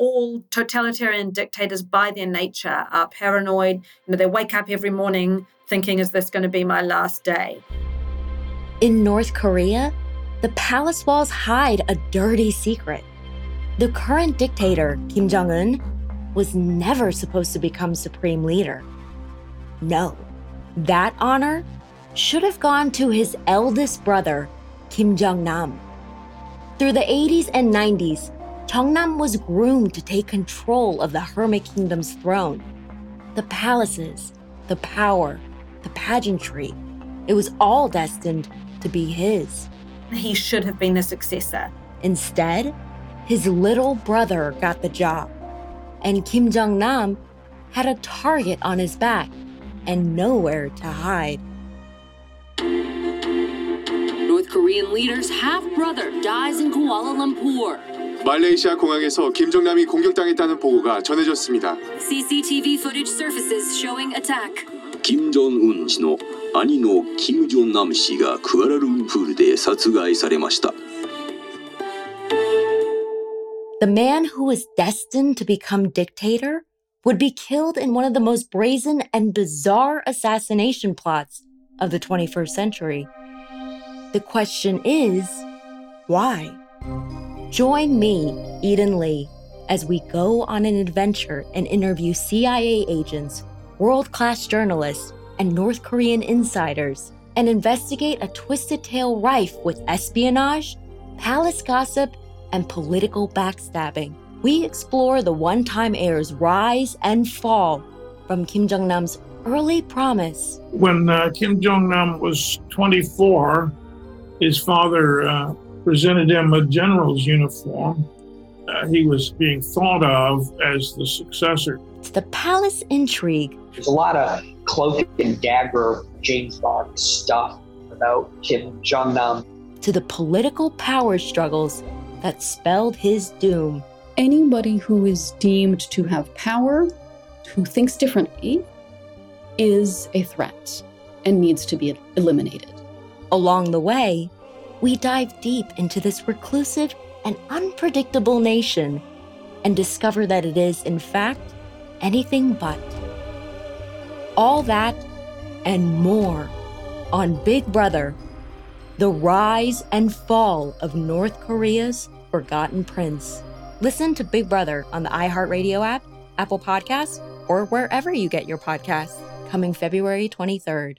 all totalitarian dictators by their nature are paranoid. You know, they wake up every morning thinking, is this going to be my last day? In North Korea, the palace walls hide a dirty secret. The current dictator, Kim Jong un, was never supposed to become supreme leader. No, that honor should have gone to his eldest brother, Kim Jong nam. Through the 80s and 90s, Nam was groomed to take control of the Hermit Kingdom's throne. The palaces, the power, the pageantry, it was all destined to be his. He should have been the successor. Instead, his little brother got the job, and Kim Jong nam had a target on his back and nowhere to hide. North Korean leader's half brother dies in Kuala Lumpur. 말레이시아 공항에서 김정남이 공격당했다는 보고가 전해졌습니다. CCTV footage surfaces showing attack. 金正恩氏の兄の金正男氏がクアラルンプールで殺害されました。The man who was destined to become dictator would be killed in one of the most brazen and bizarre assassination plots of the 21st century. The question is why? Join me, Eden Lee, as we go on an adventure and interview CIA agents, world class journalists, and North Korean insiders, and investigate a twisted tale rife with espionage, palace gossip, and political backstabbing. We explore the one time heir's rise and fall from Kim Jong nam's early promise. When uh, Kim Jong nam was 24, his father uh, presented him a general's uniform. Uh, he was being thought of as the successor. It's the palace intrigue. There's a lot of cloak and dagger James Bond stuff about Kim Jong Nam. To the political power struggles that spelled his doom. Anybody who is deemed to have power, who thinks differently, is a threat and needs to be eliminated. Along the way, we dive deep into this reclusive and unpredictable nation and discover that it is, in fact, anything but. All that and more on Big Brother The Rise and Fall of North Korea's Forgotten Prince. Listen to Big Brother on the iHeartRadio app, Apple Podcasts, or wherever you get your podcasts, coming February 23rd.